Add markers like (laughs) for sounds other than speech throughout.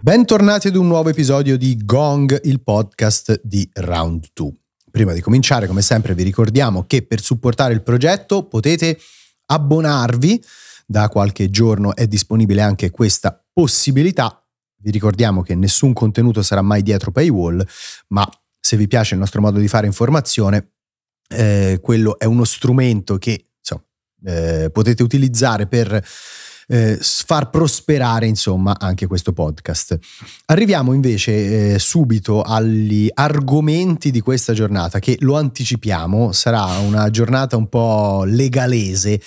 Bentornati ad un nuovo episodio di Gong, il podcast di Round 2. Prima di cominciare, come sempre, vi ricordiamo che per supportare il progetto potete abbonarvi. Da qualche giorno è disponibile anche questa possibilità. Vi ricordiamo che nessun contenuto sarà mai dietro paywall, ma se vi piace il nostro modo di fare informazione, eh, quello è uno strumento che insomma, eh, potete utilizzare per eh, far prosperare insomma anche questo podcast. Arriviamo invece eh, subito agli argomenti di questa giornata che lo anticipiamo, sarà una giornata un po' legalese,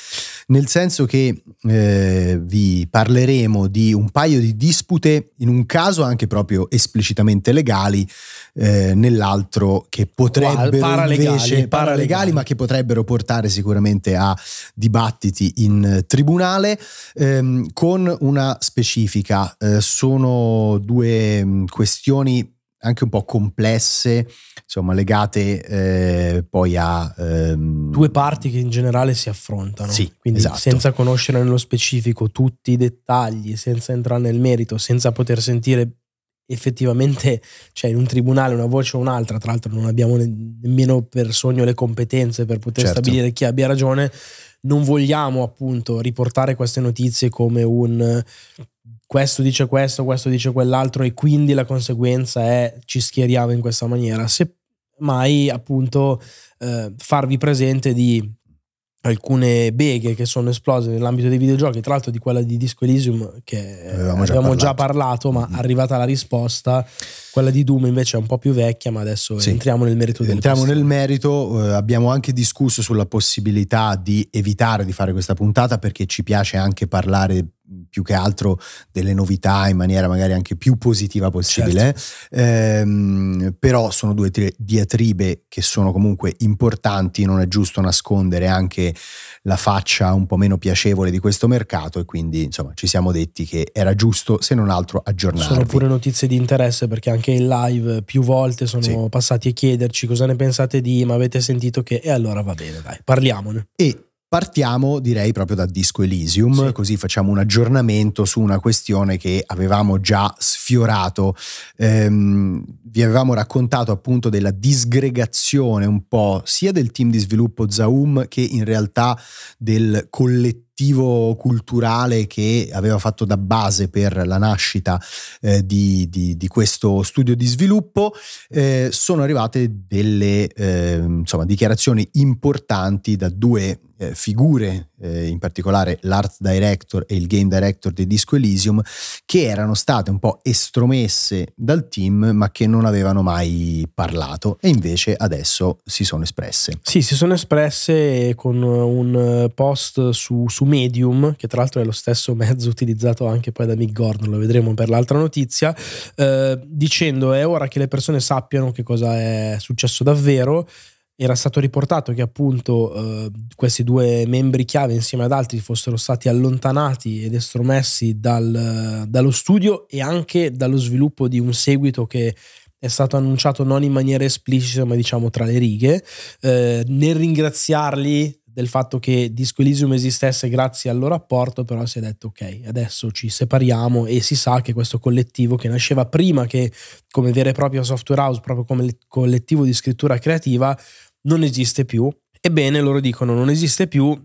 nel senso che eh, vi parleremo di un paio di dispute, in un caso anche proprio esplicitamente legali, eh, nell'altro che potrebbero paralegali, invece paralegali, ma che potrebbero portare sicuramente a dibattiti in tribunale ehm, con una specifica. Eh, sono due mm, questioni anche un po' complesse, insomma, legate eh, poi a... Ehm... Due parti che in generale si affrontano. Sì, Quindi esatto. senza conoscere nello specifico tutti i dettagli, senza entrare nel merito, senza poter sentire effettivamente cioè in un tribunale una voce o un'altra, tra l'altro non abbiamo ne- nemmeno per sogno le competenze per poter Certo. stabilire chi abbia ragione, non vogliamo appunto riportare queste notizie come un questo dice questo, questo dice quell'altro e quindi la conseguenza è ci schieriamo in questa maniera, se mai appunto eh, farvi presente di alcune beghe che sono esplose nell'ambito dei videogiochi, tra l'altro di quella di Disco Elysium che Avevamo già abbiamo già parlato. parlato, ma Mm. arrivata la risposta, quella di Doom invece è un po' più vecchia, ma adesso Sì. entriamo nel merito del Entriamo nel merito, eh, abbiamo anche discusso sulla possibilità di evitare di fare questa puntata perché ci piace anche parlare più che altro delle novità in maniera magari anche più positiva possibile. Ehm, però sono due tri- diatribe che sono comunque importanti, non è giusto nascondere anche la faccia un po' meno piacevole di questo mercato e quindi insomma ci siamo detti che era giusto se non altro aggiornarvi. Sono pure notizie di interesse perché anche in live più volte sono Sì. passati a chiederci cosa ne pensate di, ma avete sentito che... E allora va bene, dai, parliamone. E partiamo direi proprio da Disco Elysium, Sì. così facciamo un aggiornamento su una questione che avevamo già sfiorato. Ehm, vi avevamo raccontato appunto della disgregazione un po' sia del team di sviluppo Zaum che in realtà del collettivo culturale che aveva fatto da base per la nascita eh, di, di- di questo studio di sviluppo eh, sono arrivate delle eh, insomma, dichiarazioni importanti da due eh, figure, eh, in particolare l'art director e il game director di Disco Elysium, che erano state un po' estromesse dal team ma che non avevano mai parlato e invece adesso si sono espresse. Sì, si sono espresse con un post su, su Medium, che tra l'altro è lo stesso (laughs) mezzo utilizzato anche poi da Mick Gordon, lo vedremo per l'altra notizia, eh, dicendo è ora che le persone sappiano che cosa è successo davvero. Era stato riportato che appunto eh, questi due membri chiave insieme ad altri fossero stati allontanati ed estromessi dal- dallo studio e anche dallo sviluppo di un seguito che è stato annunciato non in maniera esplicita ma diciamo tra le righe eh, nel ringraziarli del fatto che Disco Elysium esistesse grazie al loro apporto, però si è detto ok, adesso ci separiamo e si sa che questo collettivo che nasceva prima che come vera e propria software house, proprio come le- collettivo di scrittura creativa, non esiste più. Ebbene, loro dicono non esiste più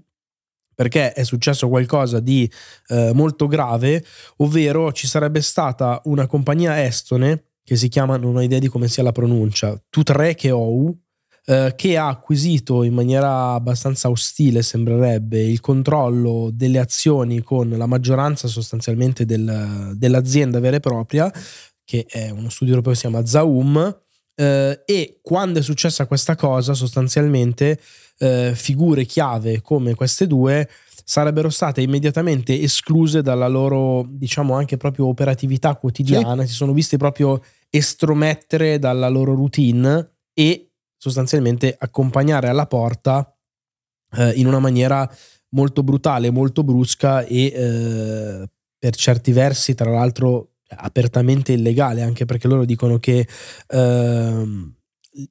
perché è successo qualcosa di eh, molto grave, ovvero ci sarebbe stata una compagnia estone che si chiama, non ho idea di come sia la pronuncia, Tutreke OU, eh, che ha acquisito in maniera abbastanza ostile, sembrerebbe, il controllo delle azioni con la maggioranza sostanzialmente del- dell'azienda vera e propria, che è uno studio europeo che si chiama Zaum, eh, e quando è successa questa cosa, sostanzialmente eh, figure chiave come queste due sarebbero state immediatamente escluse dalla loro, diciamo, anche proprio operatività quotidiana, si sono viste proprio estromettere dalla loro routine e sostanzialmente accompagnare alla porta eh, in una maniera molto brutale, molto brusca e eh, per certi versi, tra l'altro, apertamente illegale, anche perché loro dicono che ehm,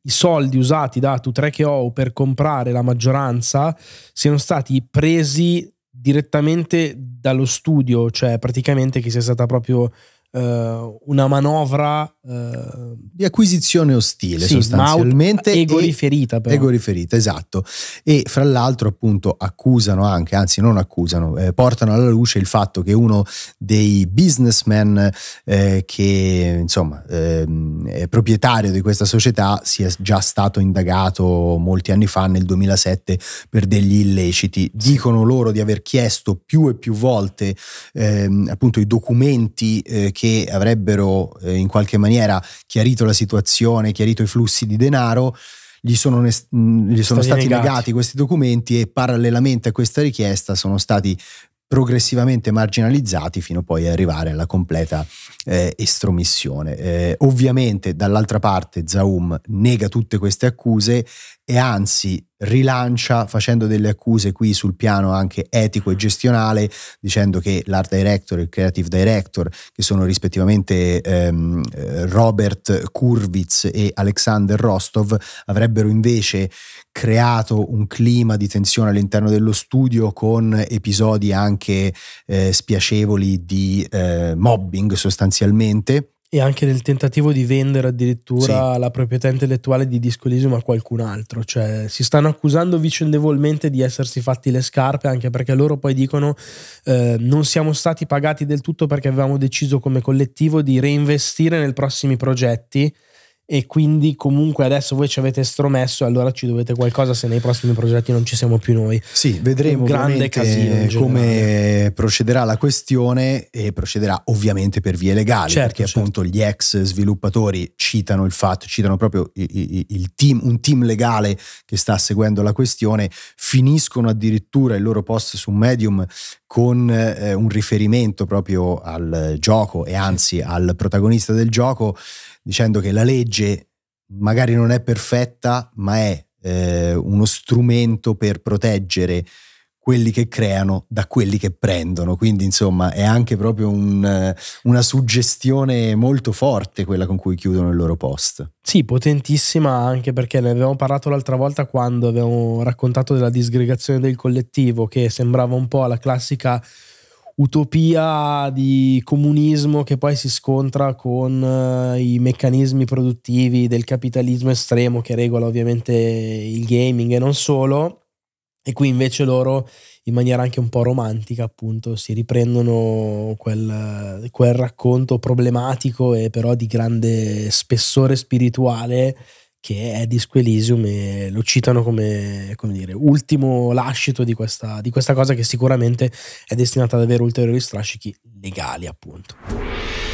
i soldi usati da Tu3KO per comprare la maggioranza siano stati presi direttamente dallo studio, cioè praticamente che sia stata proprio una manovra uh, di acquisizione ostile sì, sostanzialmente ego riferita però. ego riferita esatto. E fra l'altro appunto accusano anche anzi non accusano eh, portano alla luce il fatto che uno dei businessmen eh, che insomma eh, è proprietario di questa società sia già stato indagato molti anni fa nel 2007 per degli illeciti. Dicono loro di aver chiesto più e più volte ehm, appunto i documenti eh, che che avrebbero eh, in qualche maniera chiarito la situazione, chiarito i flussi di denaro, gli sono, gli sono stati negati. negati questi documenti e parallelamente a questa richiesta sono stati progressivamente marginalizzati fino poi ad arrivare alla completa eh, estromissione. Eh, ovviamente dall'altra parte Zaum nega tutte queste accuse e anzi rilancia facendo delle accuse qui sul piano anche etico e gestionale dicendo che l'art director e il creative director che sono rispettivamente ehm, Robert Kurwitz e Alexander Rostov avrebbero invece creato un clima di tensione all'interno dello studio con episodi anche eh, spiacevoli di eh, mobbing sostanzialmente e anche nel tentativo di vendere addirittura sì. la proprietà intellettuale di Disco Elysium a qualcun altro, cioè si stanno accusando vicendevolmente di essersi fatti le scarpe anche perché loro poi dicono eh, non siamo stati pagati del tutto perché avevamo deciso come collettivo di reinvestire nei prossimi progetti e quindi comunque adesso voi ci avete estromesso e allora ci dovete qualcosa se nei prossimi progetti non ci siamo più noi. Sì, vedremo un grande casino come procederà la questione e procederà ovviamente per vie legali certo, perché certo. appunto gli ex sviluppatori citano il fatto, citano proprio team, un team legale che sta seguendo la questione, finiscono addirittura il loro post su Medium con eh, un riferimento proprio al gioco e anzi al protagonista del gioco dicendo che la legge magari non è perfetta, ma è eh, uno strumento per proteggere quelli che creano da quelli che prendono. Quindi, insomma, è anche proprio un, una suggestione molto forte quella con cui chiudono il loro post. Sì, potentissima anche perché ne avevamo parlato l'altra volta quando avevamo raccontato della disgregazione del collettivo, che sembrava un po' la classica utopia di comunismo che poi si scontra con uh, i meccanismi produttivi del capitalismo estremo che regola ovviamente il gaming e non solo. E qui invece loro, in maniera anche un po' romantica, appunto, si riprendono quel, quel racconto problematico e però di grande spessore spirituale che è Disco Elysium e lo citano come, come dire, ultimo lascito di questa, di questa cosa che sicuramente è destinata ad avere ulteriori strascichi legali appunto.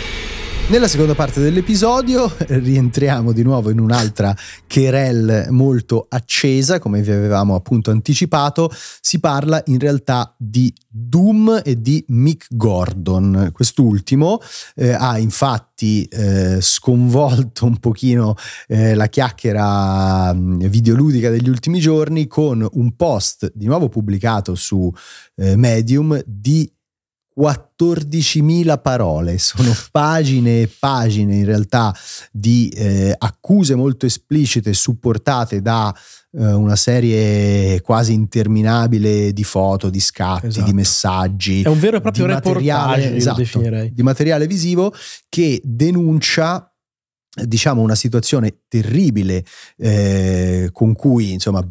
Nella seconda parte dell'episodio rientriamo di nuovo in un'altra querel molto accesa, come vi avevamo appunto anticipato. Si parla in realtà di Doom e di Mick Gordon. Quest'ultimo eh, ha infatti eh, sconvolto un pochino eh, la chiacchiera videoludica degli ultimi giorni con un post di nuovo pubblicato su eh, Medium di 14.000 parole, sono pagine e pagine in realtà di eh, accuse molto esplicite supportate da eh, una serie quasi interminabile di foto, di scatti, esatto. di messaggi. È un vero e proprio materiale, esatto, di materiale visivo che denuncia diciamo una situazione terribile eh, con cui insomma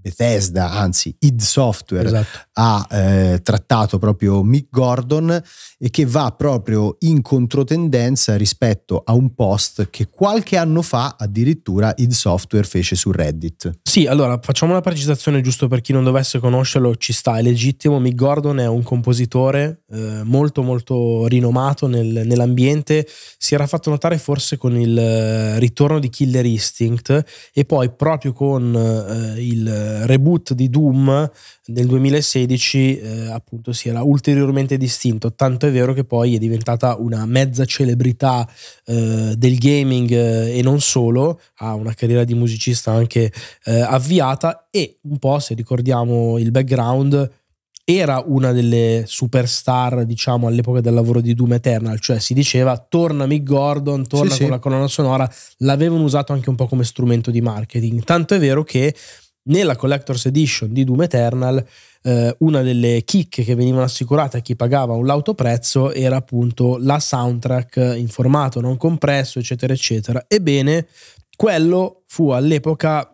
Bethesda, anzi id Software, esatto. ha eh, trattato proprio Mick Gordon e che va proprio in controtendenza rispetto a un post che qualche anno fa addirittura id Software fece su Reddit. Sì, allora facciamo una precisazione giusto per chi non dovesse conoscerlo, ci sta, è legittimo, Mick Gordon è un compositore eh, molto molto rinomato nel, nell'ambiente, si era fatto notare forse con il eh, ritorno di Killer Instinct e poi proprio con eh, il reboot di Doom nel 2016 eh, appunto si era ulteriormente distinto, tanto è vero che poi è diventata una mezza celebrità eh, del gaming eh, e non solo, ha una carriera di musicista anche eh, avviata e un po' se ricordiamo il background era una delle superstar, diciamo, all'epoca del lavoro di Doom Eternal, cioè si diceva torna Mick Gordon, torna Sì, con sì. la colonna sonora, l'avevano usato anche un po' come strumento di marketing. Tanto è vero che nella Collector's Edition di Doom Eternal eh, una delle chicche che venivano assicurate a chi pagava un lauto prezzo era appunto la soundtrack in formato non compresso, eccetera, eccetera. Ebbene, quello fu all'epoca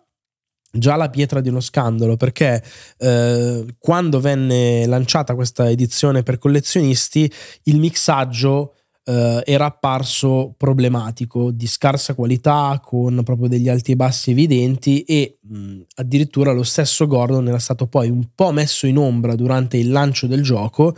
già la pietra di uno scandalo perché eh, quando venne lanciata questa edizione per collezionisti il mixaggio eh, era apparso problematico di scarsa qualità con proprio degli alti e bassi evidenti e mh, addirittura lo stesso Gordon era stato poi un po' messo in ombra durante il lancio del gioco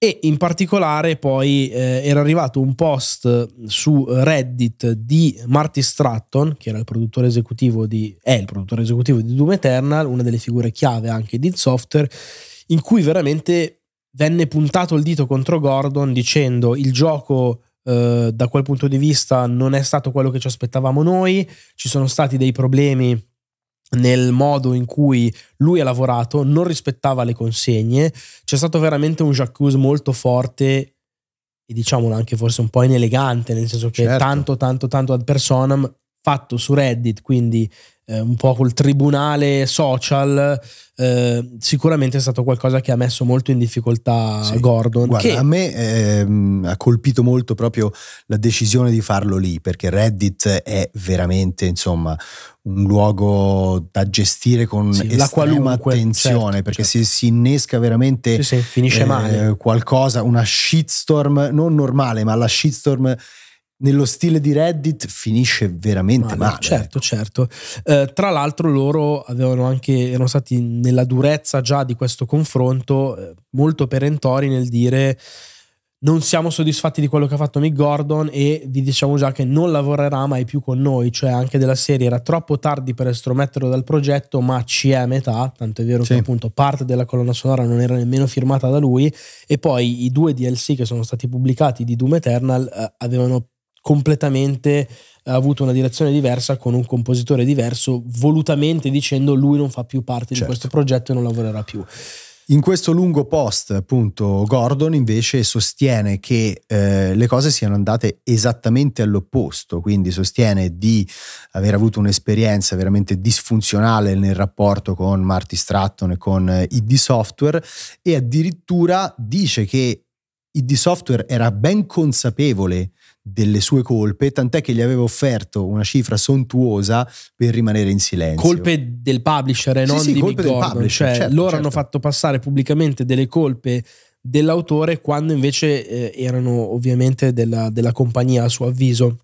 e in particolare poi eh, era arrivato un post su Reddit di Marty Stratton, che era il produttore esecutivo di, è il produttore esecutivo di Doom Eternal, una delle figure chiave anche di Software, in cui veramente venne puntato il dito contro Gordon dicendo il gioco eh, da quel punto di vista non è stato quello che ci aspettavamo noi, ci sono stati dei problemi nel modo in cui lui ha lavorato, non rispettava le consegne, c'è stato veramente un j'accuse molto forte e diciamolo anche forse un po' inelegante, nel senso che Certo. tanto tanto tanto ad personam fatto su Reddit, quindi eh, un po' col tribunale social, eh, sicuramente è stato qualcosa che ha messo molto in difficoltà Sì. Gordon. Guarda, che a me ehm, ha colpito molto proprio la decisione di farlo lì, perché Reddit è veramente, insomma, un luogo da gestire con Sì, la estrema qualunque, attenzione, certo, perché certo. Si, si innesca veramente sì, sì, finisce eh, male. qualcosa, una shitstorm non normale, ma la shitstorm nello stile di Reddit finisce veramente Male, male. Certo, certo. Eh, tra l'altro loro avevano anche, erano stati nella durezza già di questo confronto eh, molto perentori nel dire non siamo soddisfatti di quello che ha fatto Mick Gordon e vi diciamo già che non lavorerà mai più con noi, cioè anche della serie era troppo tardi per estrometterlo dal progetto ma ci è a metà, tanto è vero Sì. che appunto parte della colonna sonora non era nemmeno firmata da lui e poi i due DLC che sono stati pubblicati di Doom Eternal eh, avevano completamente ha avuto una direzione diversa con un compositore diverso, volutamente dicendo lui non fa più parte Certo. di questo progetto e non lavorerà più. In questo lungo post, appunto, Gordon invece sostiene che eh, le cose siano andate esattamente all'opposto, quindi sostiene di aver avuto un'esperienza veramente disfunzionale nel rapporto con Marty Stratton e con eh, ID Software e addirittura dice che ID Software era ben consapevole delle sue colpe, tant'è che gli aveva offerto una cifra sontuosa per rimanere in silenzio. Colpe del publisher e Sì, non sì, di colpe Mick del publisher, cioè certo, loro certo. hanno fatto passare pubblicamente delle colpe dell'autore quando invece eh, erano ovviamente della, della compagnia a suo avviso.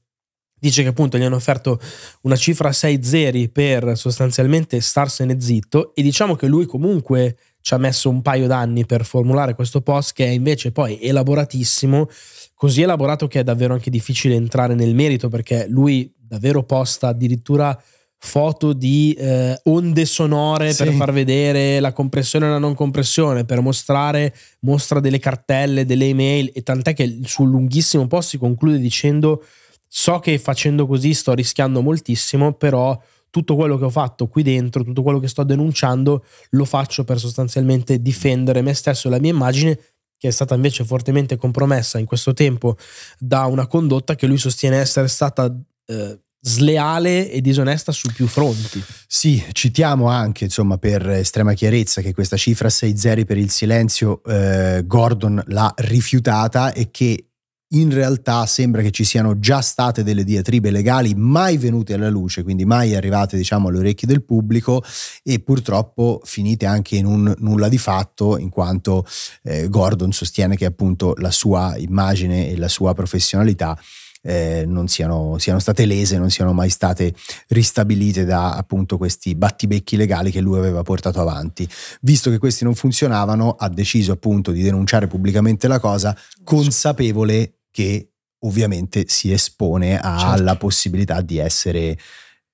Dice che appunto gli hanno offerto una cifra a 6 zeri per sostanzialmente starsene zitto e diciamo che lui comunque ci ha messo un paio d'anni per formulare questo post che è invece poi elaboratissimo, così elaborato che è davvero anche difficile entrare nel merito perché lui davvero posta addirittura foto di eh, onde sonore Sì. per far vedere la compressione e la non compressione, per mostrare, mostra delle cartelle, delle email e tant'è che il suo lunghissimo post si conclude dicendo so che facendo così sto rischiando moltissimo, però tutto quello che ho fatto qui dentro, tutto quello che sto denunciando, lo faccio per sostanzialmente difendere me stesso e la mia immagine, che è stata invece fortemente compromessa in questo tempo da una condotta che lui sostiene essere stata eh, sleale e disonesta su più fronti. Sì, citiamo anche, insomma, per estrema chiarezza che questa cifra 6 zeri per il silenzio eh, Gordon l'ha rifiutata e che in realtà sembra che ci siano già state delle diatribe legali mai venute alla luce, quindi mai arrivate, diciamo, alle orecchie del pubblico e purtroppo finite anche in un nulla di fatto, in quanto eh, Gordon sostiene che appunto la sua immagine e la sua professionalità eh, non siano, siano state lese, non siano mai state ristabilite da appunto questi battibecchi legali che lui aveva portato avanti. Visto che questi non funzionavano, ha deciso appunto di denunciare pubblicamente la cosa, consapevole che ovviamente si espone alla Certo. possibilità di essere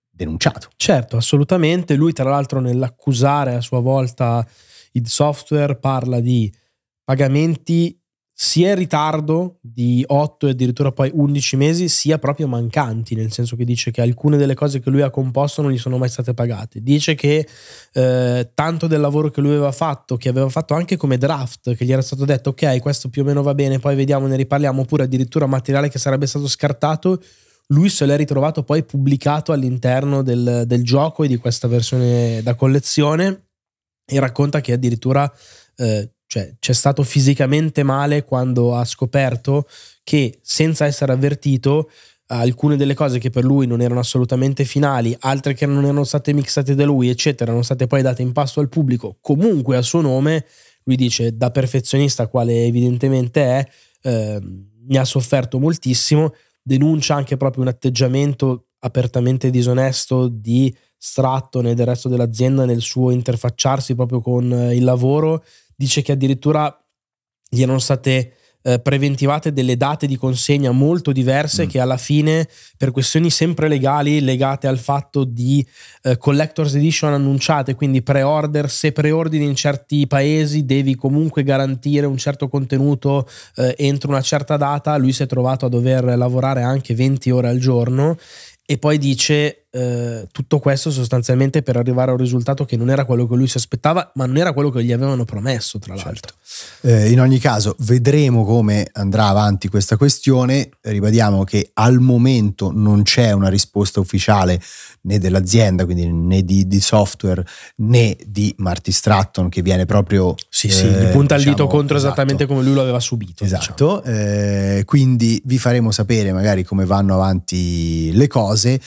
denunciato. Certo, assolutamente. Lui, tra l'altro, nell'accusare a sua volta il software, parla di pagamenti sia in ritardo di 8 e addirittura poi 11 mesi, sia proprio mancanti, nel senso che dice che alcune delle cose che lui ha composto non gli sono mai state pagate. Dice che eh, tanto del lavoro che lui aveva fatto, che aveva fatto anche come draft, che gli era stato detto ok, questo più o meno va bene, poi vediamo, ne riparliamo, oppure addirittura materiale che sarebbe stato scartato, lui se l'è ritrovato poi pubblicato all'interno del, del gioco e di questa versione da collezione e racconta che addirittura... Eh, cioè c'è stato fisicamente male quando ha scoperto che senza essere avvertito alcune delle cose che per lui non erano assolutamente finali, altre che non erano state mixate da lui, eccetera, erano state poi date in pasto al pubblico, comunque a suo nome, lui dice da perfezionista quale evidentemente è, eh, ne ha sofferto moltissimo, denuncia anche proprio un atteggiamento apertamente disonesto di Stratton e del resto dell'azienda nel suo interfacciarsi proprio con eh, il lavoro dice che addirittura gli erano state eh, preventivate delle date di consegna molto diverse mm. che alla fine per questioni sempre legali legate al fatto di eh, collector's edition annunciate quindi pre-order se preordini in certi paesi devi comunque garantire un certo contenuto eh, entro una certa data lui si è trovato a dover lavorare anche 20 ore al giorno e poi dice eh, tutto questo sostanzialmente per arrivare a un risultato che non era quello che lui si aspettava, ma non era quello che gli avevano promesso, tra l'altro. Certo. Eh, in ogni caso, vedremo come andrà avanti questa questione. Ribadiamo che al momento non c'è una risposta ufficiale né dell'azienda, quindi né di, di software né di Marty Stratton, che viene proprio. Sì, eh, sì, gli punta il diciamo, dito contro esatto. esattamente come lui lo aveva subito. Esatto. Diciamo. Eh, quindi vi faremo sapere magari come vanno avanti le cose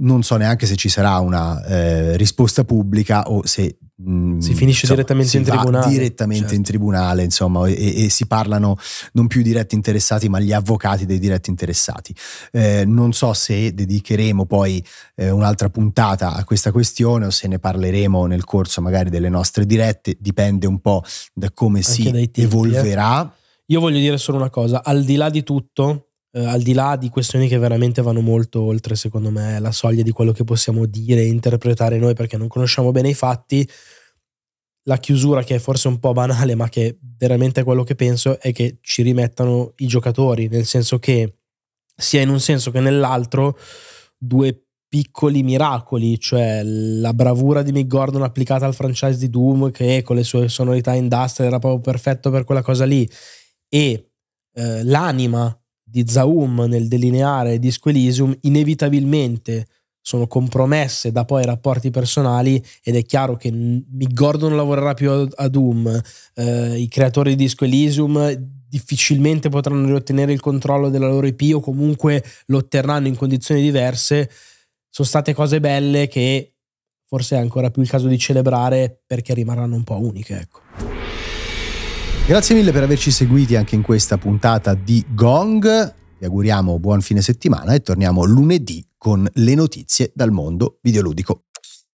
non so neanche se ci sarà una eh, risposta pubblica o se mm, si finisce insomma, direttamente si in tribunale direttamente certo. in tribunale insomma e, e, si parlano non più i diretti interessati ma gli avvocati dei diretti interessati eh, non so se dedicheremo poi eh, un'altra puntata a questa questione o se ne parleremo nel corso magari delle nostre dirette dipende un po' da come Anche si tempi, eh. evolverà io voglio dire solo una cosa al di là di tutto eh, al di là di questioni che veramente vanno molto oltre, secondo me, la soglia di quello che possiamo dire e interpretare noi perché non conosciamo bene i fatti, la chiusura che è forse un po' banale, ma che veramente è quello che penso, è che ci rimettano i giocatori, nel senso che sia in un senso che nell'altro due piccoli miracoli, cioè la bravura di Mick Gordon applicata al franchise di Doom che con le sue sonorità industrial era proprio perfetto per quella cosa lì e eh, l'anima di Zaum nel delineare Disco Elysium inevitabilmente sono compromesse da poi rapporti personali ed è chiaro che Mick Gordon lavorerà più a Doom, eh, i creatori di Disco Elysium difficilmente potranno riottenere il controllo della loro IP o comunque lo otterranno in condizioni diverse, sono state cose belle che forse è ancora più il caso di celebrare perché rimarranno un po' uniche. Ecco. Grazie mille per averci seguiti anche in questa puntata di Gong. Vi auguriamo buon fine settimana e torniamo lunedì con le notizie dal mondo videoludico.